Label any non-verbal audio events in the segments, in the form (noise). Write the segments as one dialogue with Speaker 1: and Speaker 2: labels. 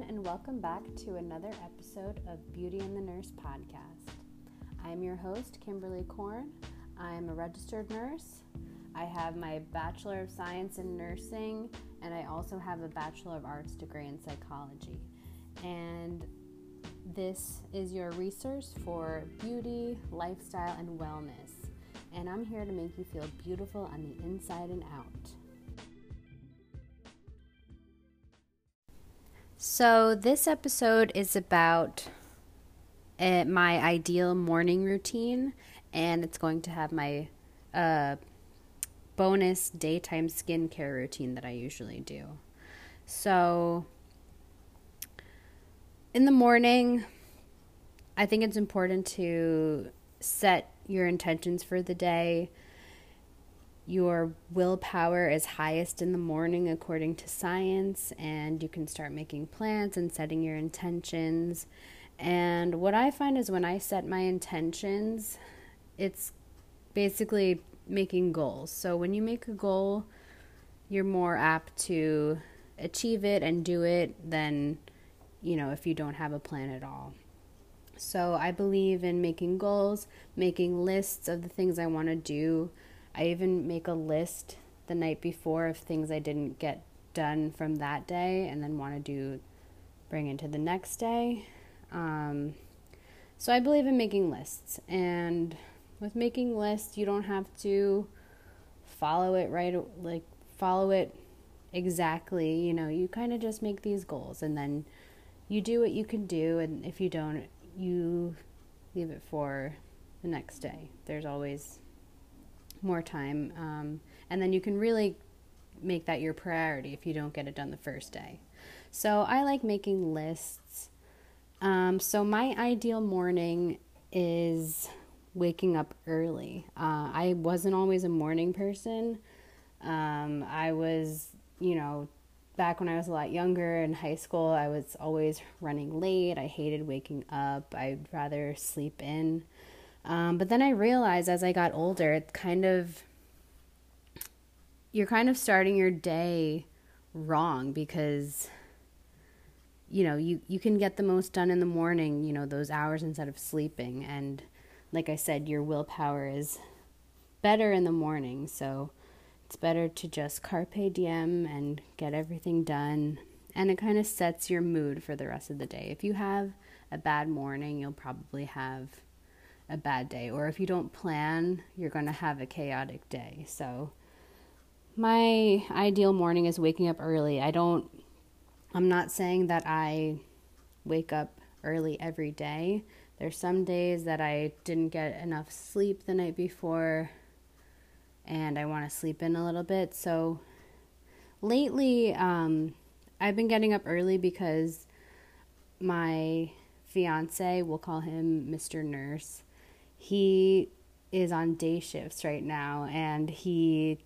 Speaker 1: everyone, and welcome back to another episode of Beauty and the Nurse podcast. I'm your host, Kimberly Korn. I'm a registered nurse. I have my Bachelor of Science in Nursing, and I also have a Bachelor of Arts degree in Psychology. And this is your resource for beauty, lifestyle, and wellness. And I'm here to make you feel beautiful on the inside and out. So, this episode is about uh, my ideal morning routine, and it's going to have my uh, bonus daytime skincare routine that I usually do. So, in the morning, I think it's important to set your intentions for the day your willpower is highest in the morning according to science, and you can start making plans and setting your intentions. And what I find is when I set my intentions, it's basically making goals. So when you make a goal, you're more apt to achieve it and do it than, you know, if you don't have a plan at all. So I believe in making goals, making lists of the things I want to do I even make a list the night before of things I didn't get done from that day and then want to do bring into the next day. Um, so I believe in making lists. And with making lists, you don't have to follow it right, like follow it exactly. You know, you kind of just make these goals and then you do what you can do. And if you don't, you leave it for the next day. There's always more time. Um, and then you can really make that your priority if you don't get it done the first day. So I like making lists. Um, so my ideal morning is waking up early. Uh, I wasn't always a morning person. Um, I was, you know, back when I was a lot younger in high school, I was always running late. I hated waking up. I'd rather sleep in. Um, but then I realized as I got older, it's kind of, you're kind of starting your day wrong because you know you you can get the most done in the morning you know those hours instead of sleeping. And like i said your willpower is better in the morning. So it's better to just carpe diem and get everything done. And it kind of sets your mood for the rest of the day. If you have a bad morning you'll probably have a bad day, or if you don't plan, you're going to have a chaotic day. So, my ideal morning is waking up early. I don't, I'm not saying that I wake up early every day. There's some days that I didn't get enough sleep the night before and I want to sleep in a little bit. So, lately, um, I've been getting up early because my fiance, we'll call him Mr. Nurse, he is on day shifts right now and he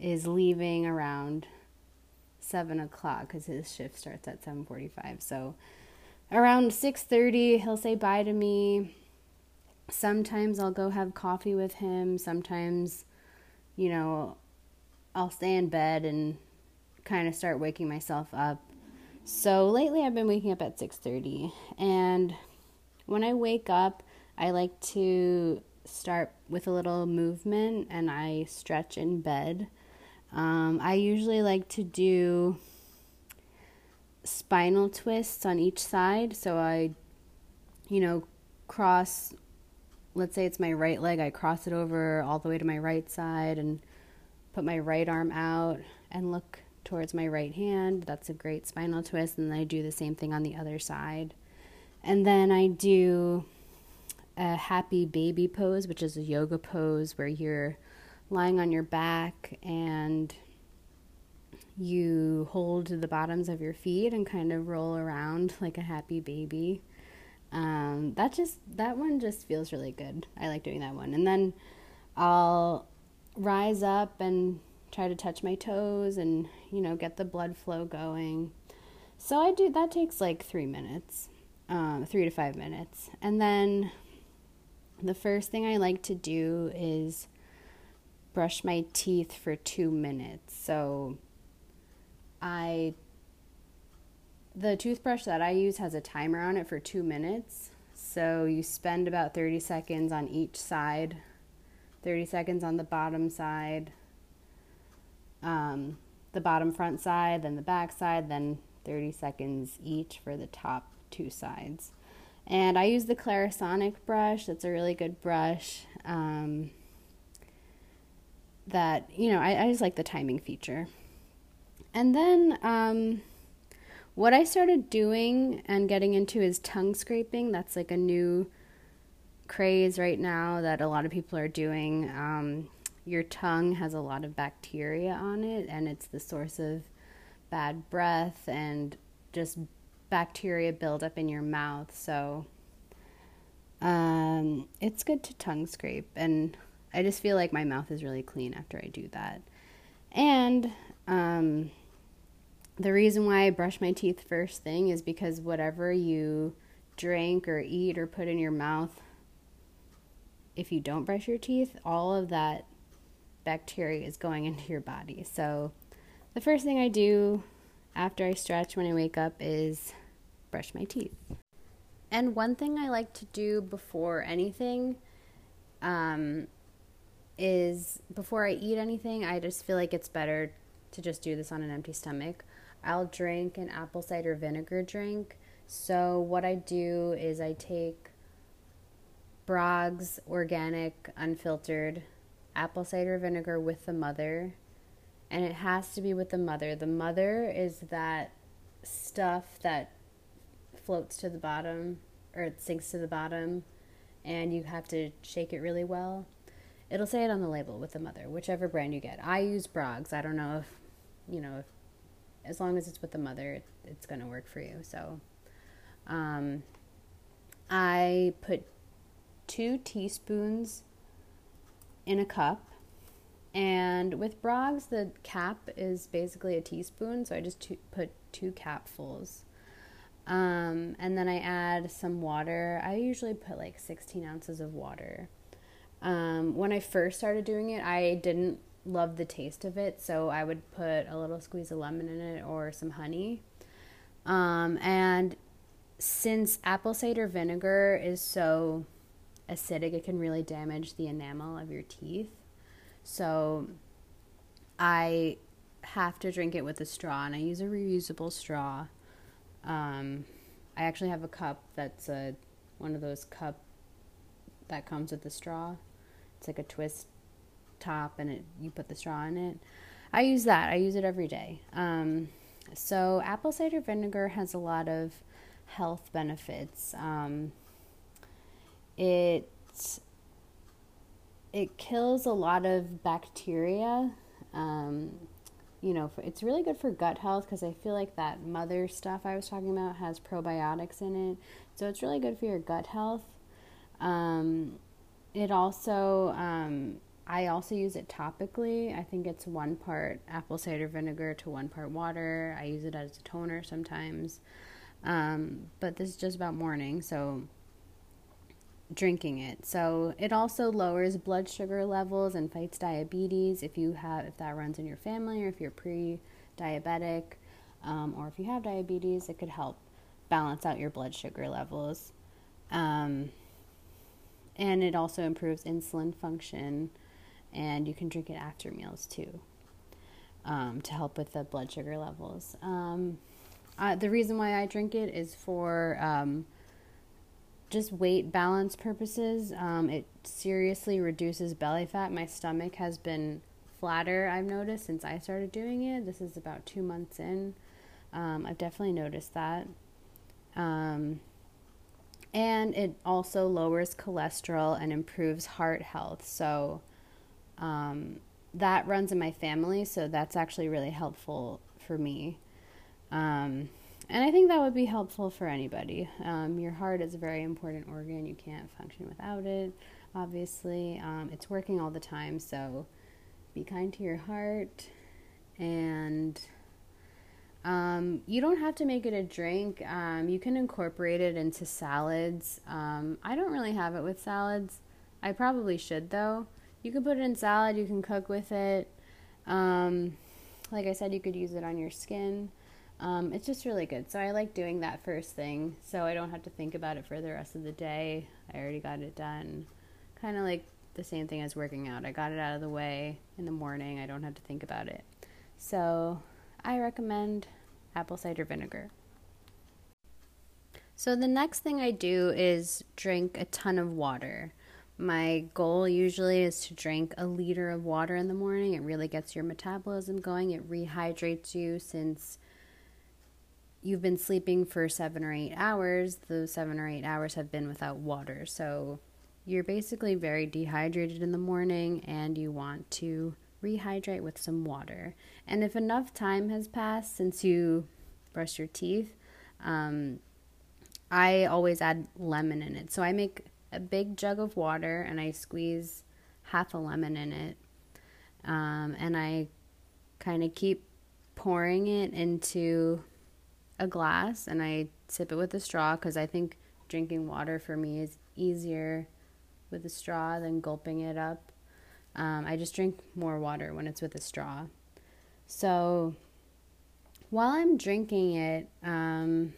Speaker 1: is leaving around seven o'clock because his shift starts at 7.45 so around 6.30 he'll say bye to me. Sometimes i'll go have coffee with him. Sometimes you know i'll stay in bed and kind of start waking myself up. So lately i've been waking up at 6.30 and when i wake up I like to start with a little movement and I stretch in bed. Um, I usually like to do spinal twists on each side. So I, you know, cross, let's say it's my right leg, I cross it over all the way to my right side and put my right arm out and look towards my right hand. That's a great spinal twist. And then I do the same thing on the other side. And then I do a happy baby pose, which is a yoga pose where you're lying on your back and you hold the bottoms of your feet and kind of roll around like a happy baby. Um, that just that one just feels really good. I like doing that one. And then I'll rise up and try to touch my toes and you know get the blood flow going. So I do that takes like three minutes, um, three to five minutes, and then the first thing I like to do is brush my teeth for two minutes. So I the toothbrush that I use has a timer on it for two minutes. So you spend about 30 seconds on each side, 30 seconds on the bottom side, um, the bottom front side, then the back side, then 30 seconds each for the top two sides. And I use the Clarisonic brush. That's a really good brush. Um, that, you know, I, I, just like the timing feature. And then um, what I started doing and getting into is tongue scraping. That's like a new craze right now that a lot of people are doing. Um, your tongue has a lot of bacteria on it, and it's the source of bad breath and just bacteria buildup in your mouth. So um, it's good to tongue scrape, and I just feel like my mouth is really clean after I do that. And um, the reason why I brush my teeth first thing is because whatever you drink or eat or put in your mouth, if you don't brush your teeth, all of that bacteria is going (laughs) into your body. So the first thing I do after I stretch when I wake up is brush my teeth. And one thing I like to do before anything um, is before I eat anything, I just feel like it's better to just do this on an empty stomach. I'll drink an apple cider vinegar drink. So, what I do is I take Bragg's organic, unfiltered apple cider vinegar with the mother, and it has to be with the mother. The mother is that stuff that floats to the bottom or it sinks to the bottom, and you have to shake it really well. It'll say it on the label with the mother, whichever brand you get. I use Bragg's. I don't know if, you know, if, as long as it's with the mother, it, it's going to work for you. So, um, I put two teaspoons in a cup. And with Bragg's, the cap is basically a teaspoon, so I just put two capfuls. Um, and then I add some water. I usually put like 16 ounces of water. Um, when I first started doing it, I didn't love the taste of it, so I would put a little squeeze of lemon in it or some honey. Um, and since apple cider vinegar is so acidic, it can really damage the enamel of your teeth. So I have to drink it with a straw, and I use a reusable straw. Um, I actually have a cup that's a one of those cup that comes with the straw. It's like a twist top, and it you put the straw in it. I use that. I use it every day. Um, so apple cider vinegar has a lot of health benefits. Um, it it kills a lot of bacteria. Um, you know, it's really good for gut health because I feel like that mother stuff I was talking about has probiotics in it. So it's really good for your gut health. Um, it also, um, I also use it topically. I think it's one part apple cider vinegar to one part water. I use it as a toner sometimes. Um, but this is just about morning, so drinking it. So it also lowers blood sugar levels and fights diabetes if you have if that runs in your family or if you're pre-diabetic um, or if you have diabetes, it could help balance out your blood sugar levels. Um, and it also improves insulin function, and you can drink it after meals too um, to help with the blood sugar levels. Um, uh, the reason why I drink it is for um, just weight balance purposes, um, it seriously reduces belly fat. My stomach has been flatter, I've noticed, since I started doing it. This is about two months in. Um, I've definitely noticed that. Um, and it also lowers cholesterol and improves heart health. So um, that runs in my family, so that's actually really helpful for me. And I think that would be helpful for anybody. Um, your heart is a very important organ. You can't function without it, obviously. Um, it's working all the time, so be kind to your heart. And um, you don't have to make it a drink. Um, you can incorporate it into salads. Um, I don't really have it with salads. I probably should, though. You can put it in salad, you can cook with it. Um, like I said, you could use it on your skin. Um, it's just really good. So I like doing that first thing so I don't have to think about it for the rest of the day. I already got it done. Kind of like the same thing as working out. I got it out of the way in the morning. I don't have to think about it. So I recommend apple cider vinegar. So the next thing I do is drink a ton of water. My goal usually is to drink a liter of water in the morning. It really gets your metabolism going. It rehydrates you since you've been sleeping for seven or eight hours. Those seven or eight hours have been without water. So you're basically very dehydrated in the morning and you want to rehydrate with some water. And if enough time has passed since you brushed your teeth, um, I always add lemon in it. So I make a big jug of water and I squeeze half a lemon in it. Um, and I kind of keep pouring it into a glass and I sip it with a straw because I think drinking water for me is easier with a straw than gulping it up. Um, I just drink more water when it's with a straw. So while I'm drinking it, um,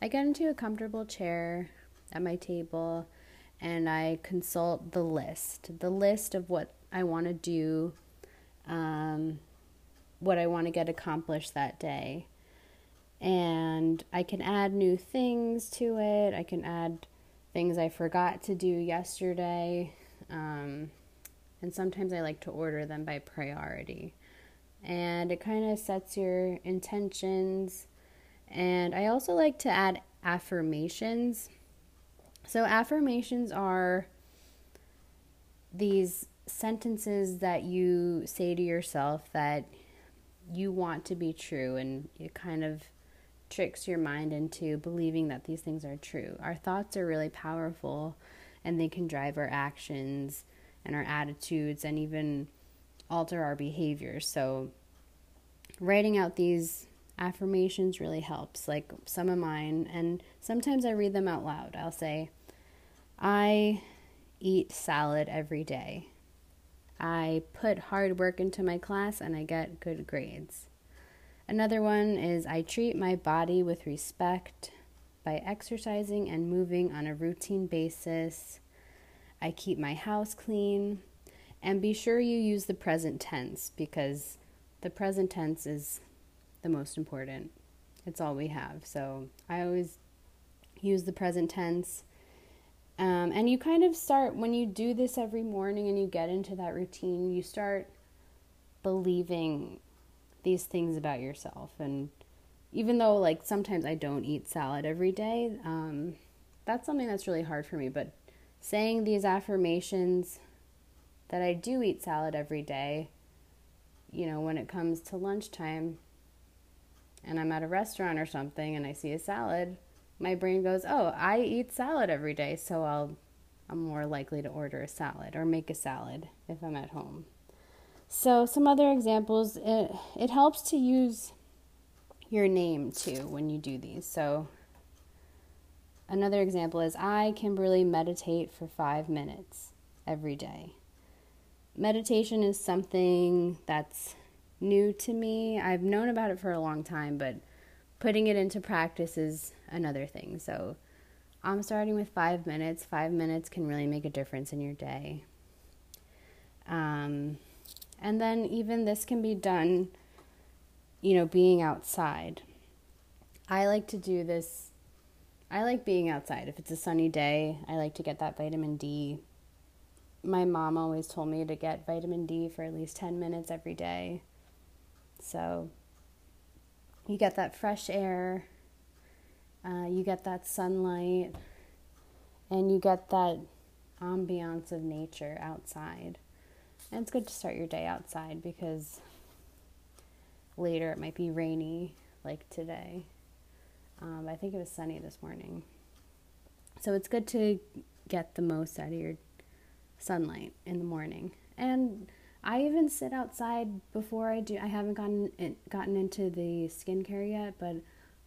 Speaker 1: I get into a comfortable chair at my table and I consult the list, the list of what I want to do, um, what I want to get accomplished that day. And I can add new things to it. I can add things I forgot to do yesterday. Um, and sometimes I like to order them by priority. And it kind of sets your intentions. And I also like to add affirmations so, affirmations are these sentences that you say to yourself that you want to be true, and it kind of tricks your mind into believing that these things are true. Our thoughts are really powerful, and they can drive our actions and our attitudes and even alter our behavior. So, writing out these affirmations really helps, like some of mine, and sometimes I read them out loud. I'll say, I eat salad every day. I put hard work into my class and I get good grades. Another one is I treat my body with respect by exercising and moving on a routine basis. I keep my house clean. And be sure you use the present tense because the present tense is the most important. It's all we have. So I always use the present tense um, and you kind of start, when you do this every morning and you get into that routine, you start believing these things about yourself. And even though, like, sometimes I don't eat salad every day, um, that's something that's really hard for me. But saying these affirmations that I do eat salad every day, you know, when it comes to lunchtime and I'm at a restaurant or something and I see a salad, my brain goes, "Oh, I eat salad every day, so I'll I'm more likely to order a salad or make a salad if I'm at home." So, some other examples, it it helps to use your name too when you do these. So, another example is I, Kimberly, meditate for 5 minutes every day. Meditation is something that's new to me. I've known about it for a long time, but putting it into practice is another thing. So I'm starting with five minutes. Five minutes can really make a difference in your day. Um, and then even this can be done, you know, being outside. I like to do this. I like being outside. If it's a sunny day, I like to get that vitamin D. My mom always told me to get vitamin D for at least 10 minutes every day. So you get that fresh air, uh, you get that sunlight, and you get that ambiance of nature outside. And it's good to start your day outside because later it might be rainy, like today. Um, I think it was sunny this morning. So it's good to get the most out of your sunlight in the morning. And I even sit outside before I do. I haven't gotten in, gotten into the skincare yet, but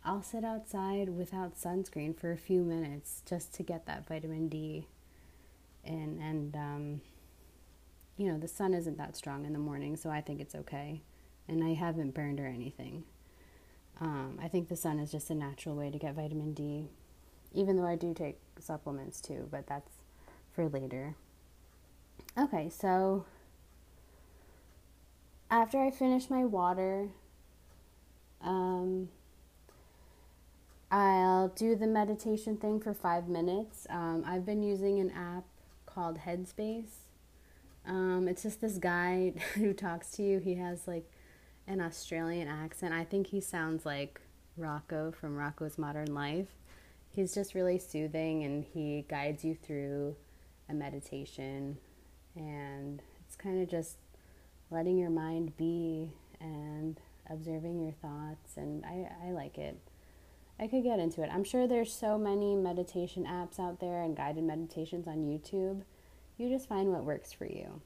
Speaker 1: I'll sit outside without sunscreen for a few minutes just to get that vitamin D in. And, um, you know, the sun isn't that strong in the morning, so I think it's okay. And I haven't burned or anything. Um, I think the sun is just a natural way to get vitamin D, even though I do take supplements too, but that's for later. Okay, so after I finish my water, um, I'll do the meditation thing for five minutes. Um, I've been using an app called Headspace. Um, it's just this guy (laughs) who talks to you. He has like an Australian accent. I think he sounds like Rocko from Rocko's Modern Life. He's just really soothing and he guides you through a meditation. And it's kind of just letting your mind be and observing your thoughts. And I, I like it. I could get into it. I'm sure there's so many meditation apps out there and guided meditations on YouTube. You just find what works for you.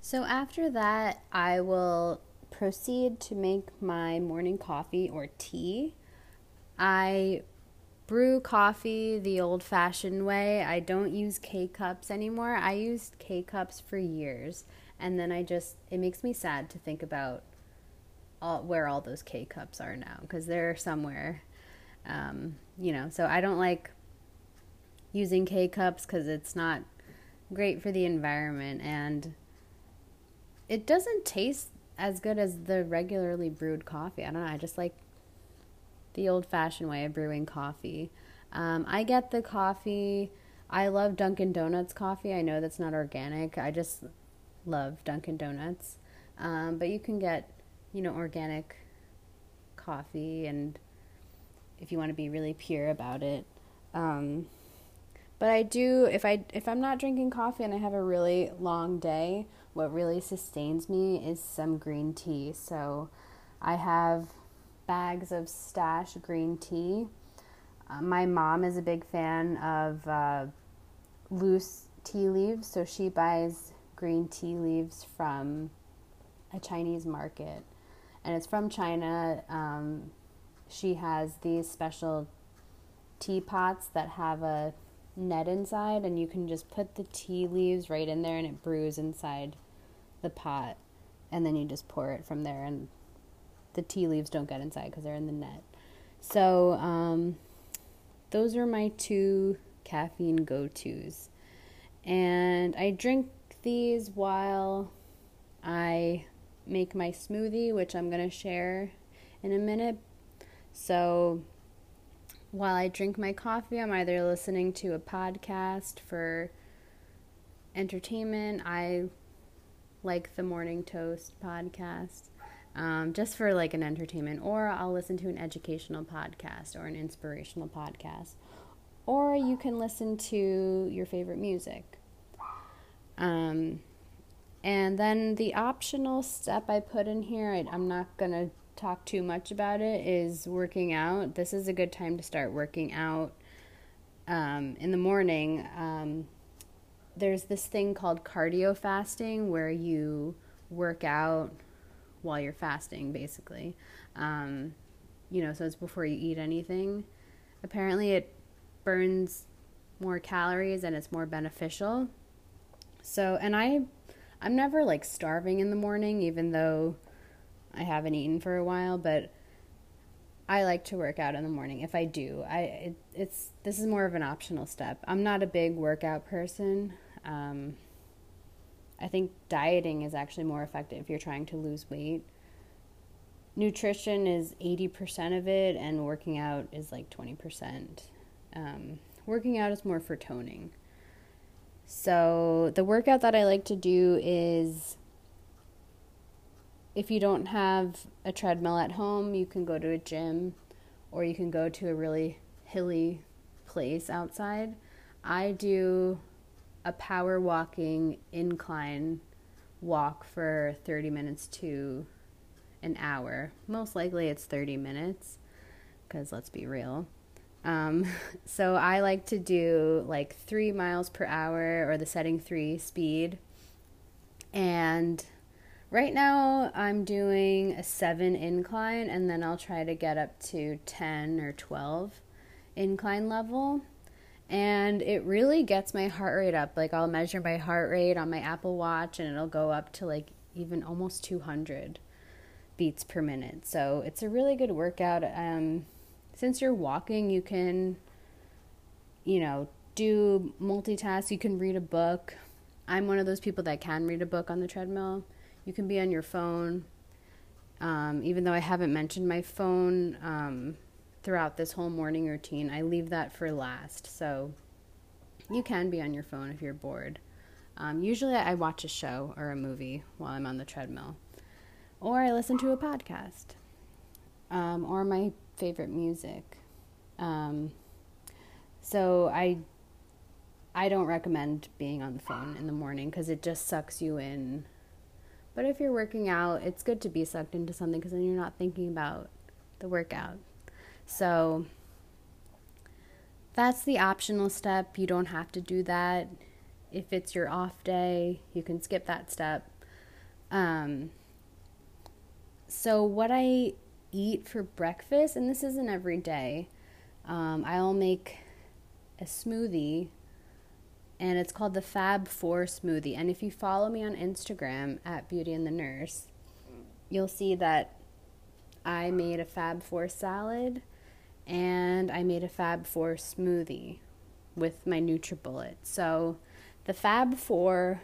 Speaker 1: So after that, I will proceed to make my morning coffee or tea. I brew coffee the old fashioned way. I don't use K cups anymore. I used K cups for years. And then I just, it makes me sad to think about all, where all those K cups are now because they're somewhere. Um, you know, so I don't like using K cups because it's not great for the environment and it doesn't taste as good as the regularly brewed coffee. I don't know. I just like the old fashioned way of brewing coffee. Um, I get the coffee. I love Dunkin' Donuts coffee. I know that's not organic. I just love Dunkin' Donuts. Um, but you can get, you know, organic coffee, and if you want to be really pure about it. Um, but I do if I if I'm not drinking coffee and I have a really long day, what really sustains me is some green tea. So I have bags of stash green tea. Uh, my mom is a big fan of uh, loose tea leaves, so she buys green tea leaves from a Chinese market, and it's from China. Um, she has these special teapots that have a net inside, and you can just put the tea leaves right in there, and it brews inside the pot, and then you just pour it from there, and the tea leaves don't get inside because they're in the net. So, um, those are my two caffeine go tos. And I drink these while I make my smoothie, which I'm going to share in a minute. So, while I drink my coffee, I'm either listening to a podcast for entertainment. I like the Morning Toast podcast, um, just for like an entertainment, or I'll listen to an educational podcast or an inspirational podcast, or you can listen to your favorite music. Um, and then the optional step I put in here, I, I'm not going to talk too much about it, is working out. This is a good time to start working out um, in the morning. Um, there's this thing called cardio fasting where you work out while you're fasting, basically. Um, you know, so it's before you eat anything. Apparently, it burns more calories and it's more beneficial. So, and I, I'm never like starving in the morning, even though I haven't eaten for a while, but I like to work out in the morning if I do. I it, it's this is more of an optional step. I'm not a big workout person. Um, I think dieting is actually more effective if you're trying to lose weight. Nutrition is 80% of it, and working out is like 20%. Um, working out is more for toning. So, the workout that I like to do is if you don't have a treadmill at home, you can go to a gym or you can go to a really hilly place outside. I do a power walking incline walk for 30 minutes to an hour. Most likely it's 30 minutes because let's be real. Um, (laughs) so I like to do like three miles per hour or the setting three speed. And Right now, I'm doing a seven incline, and then I'll try to get up to 10 or 12 incline level. And it really gets my heart rate up. Like, I'll measure my heart rate on my Apple Watch, and it'll go up to like even almost 200 beats per minute. So it's a really good workout. Um, since you're walking, you can, you know, do multitask. You can read a book. I'm one of those people that can read a book on the treadmill. You can be on your phone. Um, even though I haven't mentioned my phone um, throughout this whole morning routine, I leave that for last. So you can be on your phone if you're bored. Um, usually, I watch a show or a movie while I'm on the treadmill, or I listen to a podcast, um, or my favorite music. Um, so I I don't recommend being on the phone in the morning because it just sucks you in. But if you're working out, it's good to be sucked into something because then you're not thinking about the workout. So that's the optional step. You don't have to do that. If it's your off day, you can skip that step. Um, so, what I eat for breakfast, and this isn't every day, um, I'll make a smoothie and it's called the Fab Four smoothie. And if you follow me on Instagram at Beauty and the Nurse, you'll see that I made a Fab Four salad and I made a Fab Four smoothie with my NutriBullet. So the Fab Four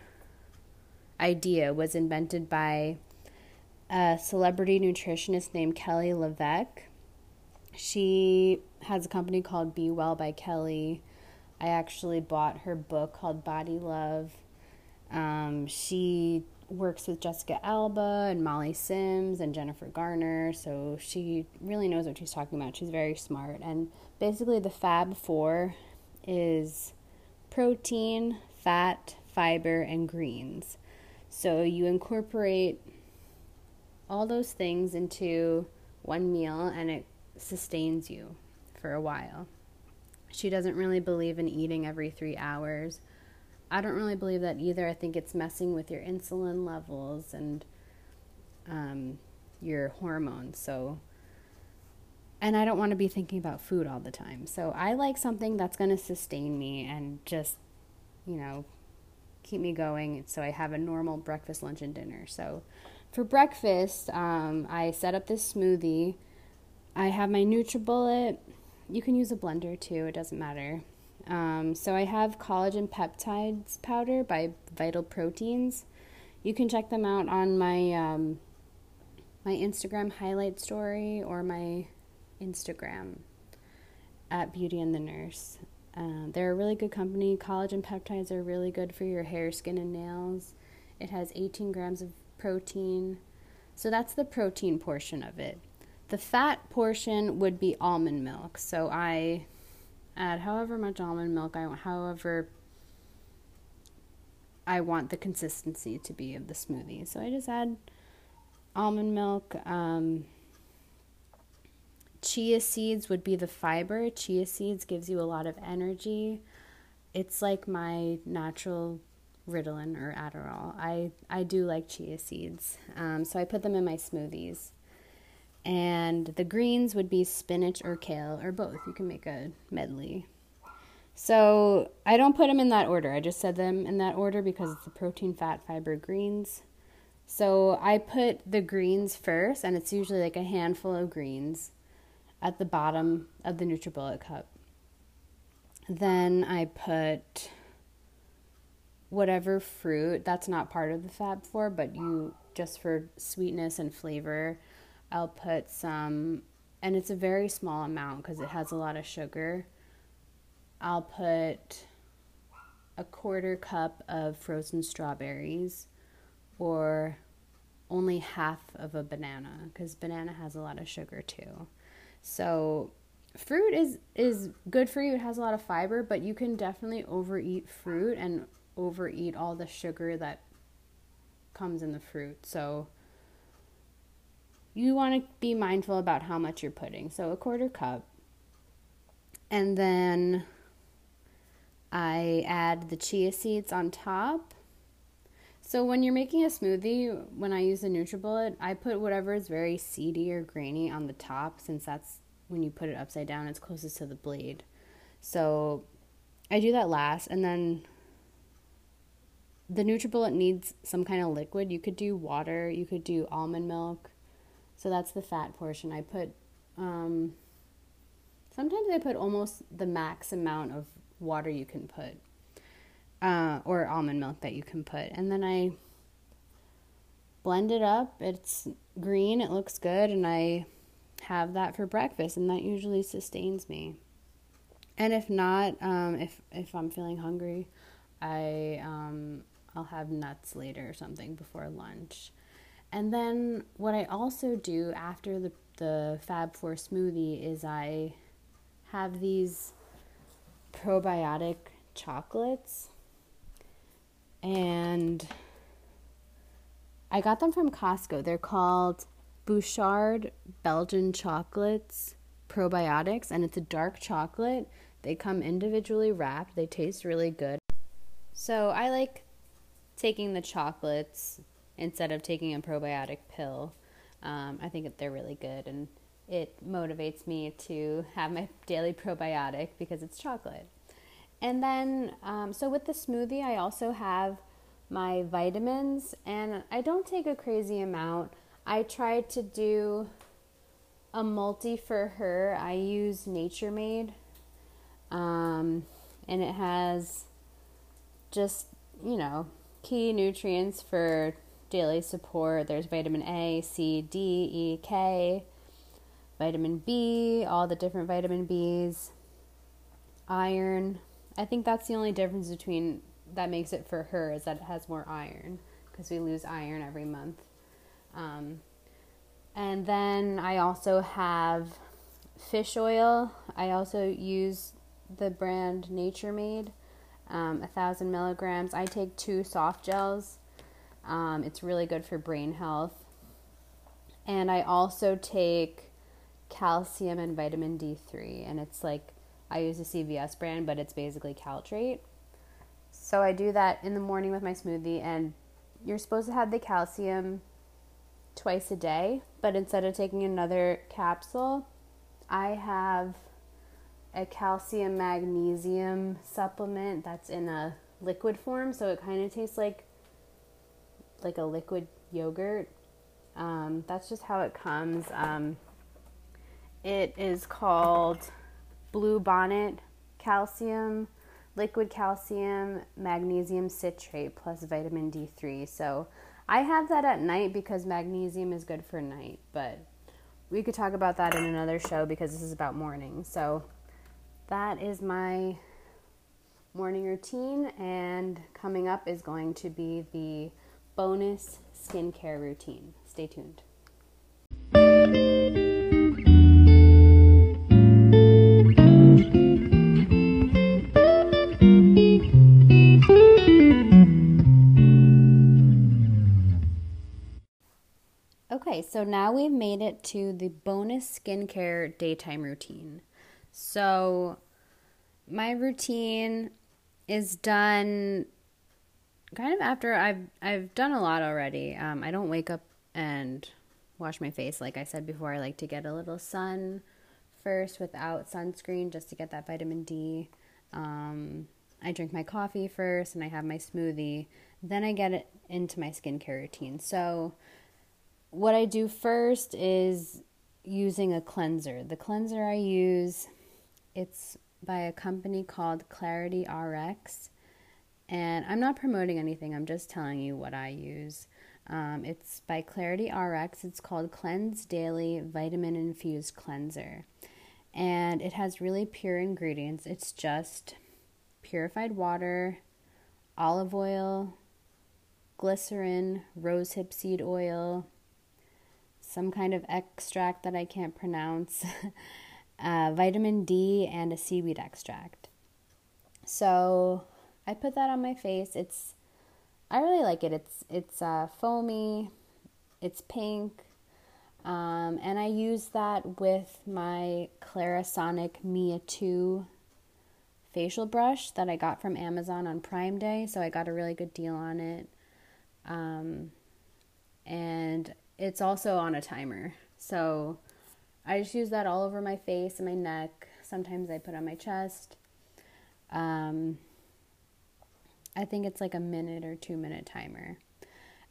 Speaker 1: idea was invented by a celebrity nutritionist named Kelly LeVeque. She has a company called Be Well by Kelly I actually bought her book called Body Love. Um, she works with Jessica Alba and Molly Sims and Jennifer Garner, so she really knows what she's talking about. She's very smart. And basically, the Fab Four is protein, fat, fiber, and greens. So you incorporate all those things into one meal and it sustains you for a while. She doesn't really believe in eating every three hours. I don't really believe that either. I think it's messing with your insulin levels and um, your hormones. So, and I don't want to be thinking about food all the time. So, I like something that's going to sustain me and just, you know, keep me going so I have a normal breakfast, lunch, and dinner. So, for breakfast, um, I set up this smoothie. I have my NutriBullet you can use a blender too, it doesn't matter. Um, so I have collagen peptides powder by Vital Proteins. You can check them out on my um, my Instagram highlight story or my Instagram at Beauty and the Nurse. Uh, they're a really good company. Collagen peptides are really good for your hair, skin, and nails. It has 18 grams of protein. So that's the protein portion of it. The fat portion would be almond milk. So I add however much almond milk I want, however I want the consistency to be of the smoothie. So I just add almond milk. Um, chia seeds would be the fiber. Chia seeds gives you a lot of energy. It's like my natural Ritalin or Adderall. I, I do like chia seeds. Um, so I put them in my smoothies and the greens would be spinach or kale or both. You can make a medley. So I don't put them in that order. I just said them in that order because it's the protein, fat, fiber, greens. So I put the greens first, and it's usually like a handful of greens at the bottom of the NutriBullet cup. Then I put whatever fruit that's not part of the Fab Four, but you just for sweetness and flavor I'll put some, and it's a very small amount because it has a lot of sugar. I'll put a quarter cup of frozen strawberries or only half of a banana because banana has a lot of sugar too. So fruit is is good for you. It has a lot of fiber, but you can definitely overeat fruit and overeat all the sugar that comes in the fruit. So you want to be mindful about how much you're putting. So a quarter cup. And then I add the chia seeds on top. So when you're making a smoothie, when I use the NutriBullet, I put whatever is very seedy or grainy on the top since that's when you put it upside down, it's closest to the blade. So I do that last and then the NutriBullet needs some kind of liquid. You could do water, you could do almond milk, So that's the fat portion. I put, um, sometimes I put almost the max amount of water you can put, uh, or almond milk that you can put. And then I blend it up. It's green, it looks good, and I have that for breakfast, and that usually sustains me. And if not, um, if if I'm feeling hungry, I um, I'll have nuts later or something before lunch. And then what I also do after the the Fab Four smoothie is I have these probiotic chocolates and I got them from Costco. They're called Bouchard Belgian chocolates probiotics and it's a dark chocolate. They come individually wrapped. They taste really good. So I like taking the chocolates instead of taking a probiotic pill. Um, I think they're really good and it motivates me to have my (laughs) daily probiotic because it's chocolate. And then, um, so with the smoothie, I also have my vitamins, and I don't take a crazy amount. I try to do a multi for her. I use Nature Made, um, and it has just, you know, key nutrients for daily support. There's vitamin A, C, D, E, K, vitamin B, all the different vitamin Bs, iron. I think that's the only difference between that makes it for her is that it has more iron because we lose iron every month. Um, and then I also have fish oil. I also use the brand Nature Made, um, a thousand milligrams. I take two soft gels. Um, it's really good for brain health. And I also take calcium and vitamin D3, and it's like I use a CVS brand, but it's basically Caltrate. So I do that in the morning with my smoothie, and you're supposed to have the calcium twice a day, but instead of taking another capsule, I have a calcium magnesium supplement that's in a liquid form, so it kind of tastes like like a liquid yogurt. Um, that's just how it comes. Um, it is called Blue Bonnet Calcium liquid calcium, magnesium citrate, plus vitamin D3. So I have that at night because magnesium is good for night, but we could talk about that in another show because this is about morning. So that is my morning routine, and coming up is going to be the bonus skincare routine. Stay tuned. Okay, so now we've made it to the bonus skincare daytime routine. So, my routine is done kind of after I've I've done a lot already. Um, I don't wake up and wash my face like I said before. I like to get a little sun first without sunscreen just to get that vitamin D. Um, I drink my coffee first and I have my smoothie. Then I get it into my skincare routine. So what I do first is using a cleanser. The cleanser I use, it's by a company called Clarity RX. And I'm not promoting anything, I'm just telling you what I use. Um, it's by Clarity RX. It's called Cleanse Daily Vitamin Infused Cleanser. And it has really pure ingredients. It's just purified water, olive oil, glycerin, rosehip seed oil, some kind of extract that I can't pronounce, (laughs) uh, vitamin D, and a seaweed extract. So I put that on my face. It's I really like it. It's it's uh, foamy, it's pink, um, and I use that with my Clarisonic Mia Two facial brush that I got from Amazon on Prime Day. So I got a really good deal on it. Um, and it's also on a timer. So I just use that all over my face and my neck. Sometimes I put on my chest. Um, I think it's like a minute or two minute timer.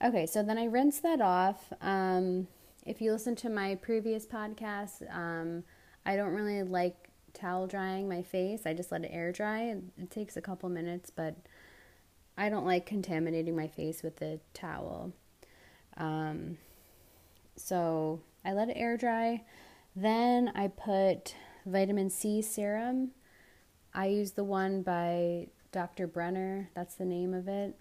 Speaker 1: Okay, so then I rinse that off. Um, if you listen to my previous podcast, um, I don't really like towel drying my face. I just let it air dry. It takes a couple minutes, but I don't like contaminating my face with the towel. Um, so I let it air dry. Then I put vitamin C serum. I use the one by Dr. Brenner. That's the name of it.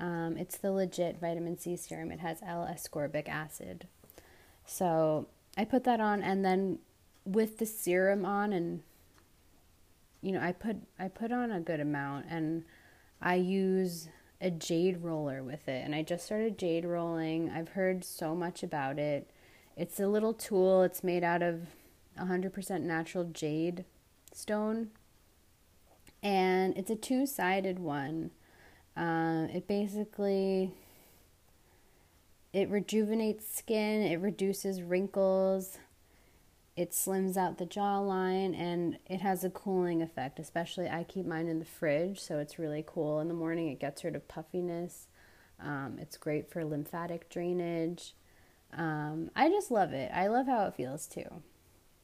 Speaker 1: Um, it's the legit vitamin C serum. It has L ascorbic acid. So I put that on, and then with the serum on, and you know, I put I put on a good amount, and I use a jade roller with it. And I just started jade rolling. I've heard so much about it. It's a little tool. It's made out of 100% natural jade stone, and it's a two-sided one. Uh, it basically it rejuvenates skin, it reduces wrinkles, it slims out the jawline, and it has a cooling effect. Especially, I keep mine in the fridge, so it's really cool. In the morning, it gets rid of puffiness. Um, it's great for lymphatic drainage. Um, I just love it. I love how it feels too.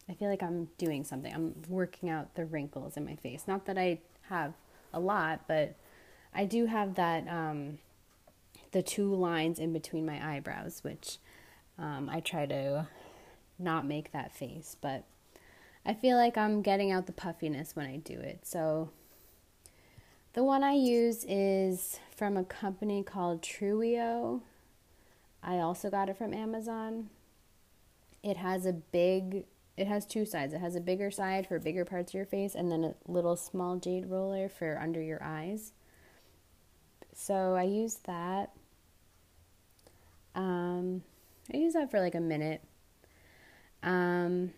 Speaker 1: I feel like I'm doing something. I'm working out the wrinkles in my face. Not that I have a lot, but I do have that um, the two lines in between my eyebrows, which um, I try to not make that face, but I feel like I'm getting out the puffiness when I do it. So the one I use is from a company called Truio. I also got it from Amazon. It has a big it has two sides. It has a bigger side for bigger parts of your face and then a little small jade roller for under your eyes. So I use that. Um, I use that for like a minute. Um,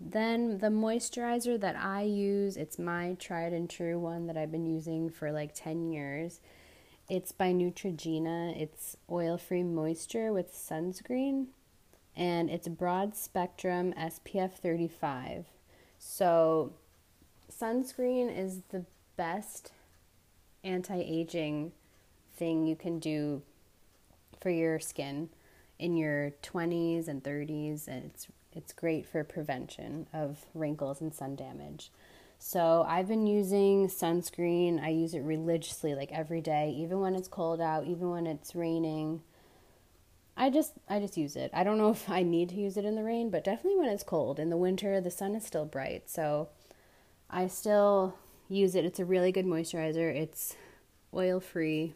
Speaker 1: then the moisturizer that I use, it's my tried and true one that I've been using for like 10 years. It's by Neutrogena. It's oil free moisture with sunscreen and it's broad spectrum SPF 35. So, sunscreen is the best anti aging thing you can do for your skin in your 20s and 30s and it's it's great for prevention of wrinkles and sun damage. So, I've been using sunscreen. I use it religiously like every day, even when it's cold out, even when it's raining. I just I just use it. I don't know (laughs) if I need to use it in the rain, but definitely when it's cold. In the winter, the sun is still bright, so I still use it. It's a really good moisturizer. It's oil free.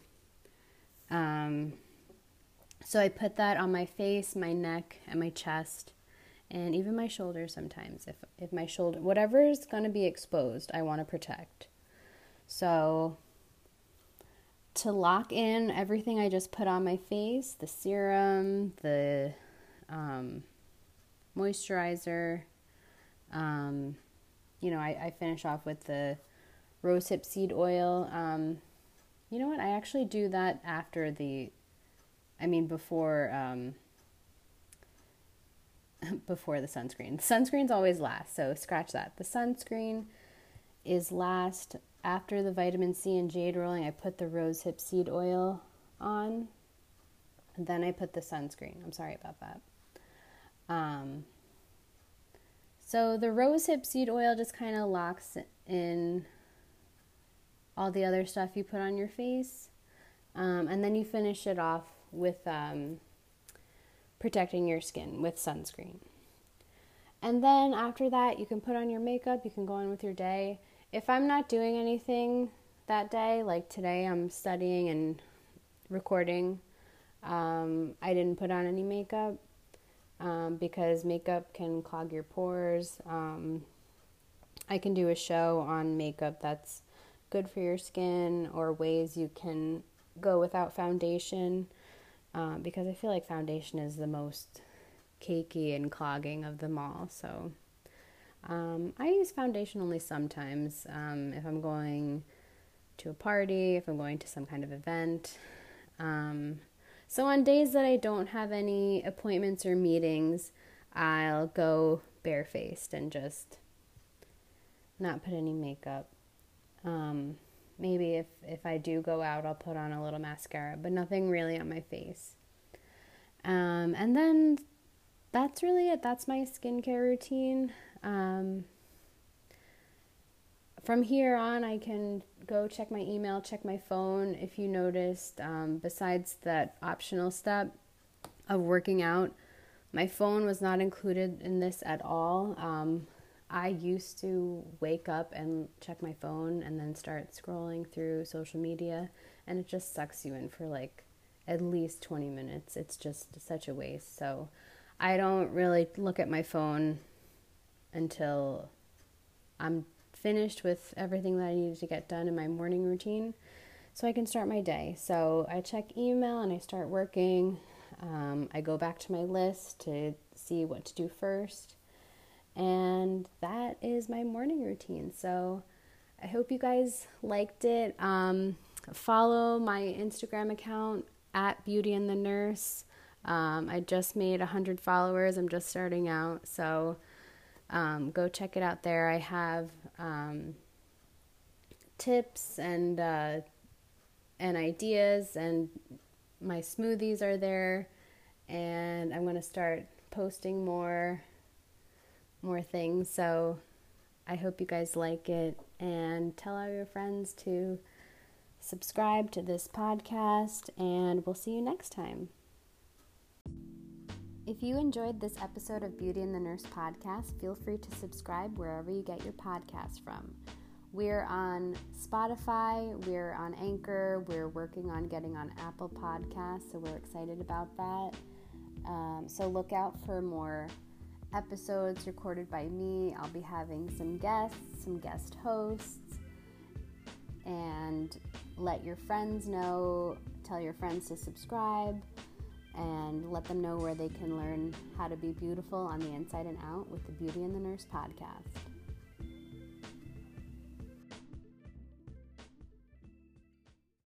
Speaker 1: Um, so I put that on my face, my neck, and my chest, and even my shoulders sometimes. If if my shoulder, whatever is going to be exposed, I want to protect. So to lock in everything I just put on my face the serum, the um, moisturizer. Um, you know, I, I, finish off with the rosehip seed oil. Um, you know what? I actually do that after the, I mean, before. Um, (laughs) before the sunscreen. Sunscreen's always last, so scratch that. The sunscreen is last after the vitamin C and jade rolling, I put the rosehip seed oil on. Then I put the sunscreen. I'm sorry about that. Um, so the rosehip seed oil just kind of locks in all the other stuff you put on your face. Um, and then you finish it off with um, protecting your skin with sunscreen. And then after that, you can put on your makeup, you can go on with your day if I'm not doing anything that day, like today I'm studying and recording, um, I didn't put on any makeup um, because makeup can clog your pores. Um, I can do a show on makeup that's good for your skin or ways you can go without foundation um, because I feel like foundation is the most cakey and clogging of them all. So um, I use foundation only sometimes um, if I'm going to a party, if I'm going to some kind of event. Um, so on days that I don't have any appointments or meetings, I'll go barefaced and just not put any makeup. Um, maybe if, if I do go out, I'll put on a little mascara, but nothing really on my face. Um, and then that's really it. That's my skincare routine. Um, from here on, I can go check my email, check my phone. If you noticed, um, besides that optional step of working out, my phone was not included in this at all. Um, I used to wake up and check my phone and then start scrolling through social media, and it just sucks you in for like at least 20 minutes. It's just such a waste. So I don't really look at my phone until I'm finished with everything that I needed to get done in my morning routine so I can start my day. So I check email and I start working. Um, I go back to my list to see what to do first. And that is my morning routine. So I hope you guys liked it. Um, follow my Instagram account at Beauty and the Nurse. Um, I just made 100 followers. I'm just starting out. So um, go check it out there. I have um, tips and uh, and ideas, and my smoothies are there. And I'm going to start posting more more things. So I hope you guys like it and tell all your friends to subscribe to this podcast, and we'll see you next time. If you enjoyed this episode of Beauty and the Nurse podcast, feel free to subscribe wherever you get your podcast from. We're on Spotify, we're on Anchor, we're working on getting on Apple Podcasts, so we're excited about that. Um, so look out for more episodes recorded by me. I'll be having some guests, some guest hosts, and let your friends know, tell your friends to subscribe, and let them know where they can learn how to be beautiful on the inside and out with the Beauty and the Nurse podcast.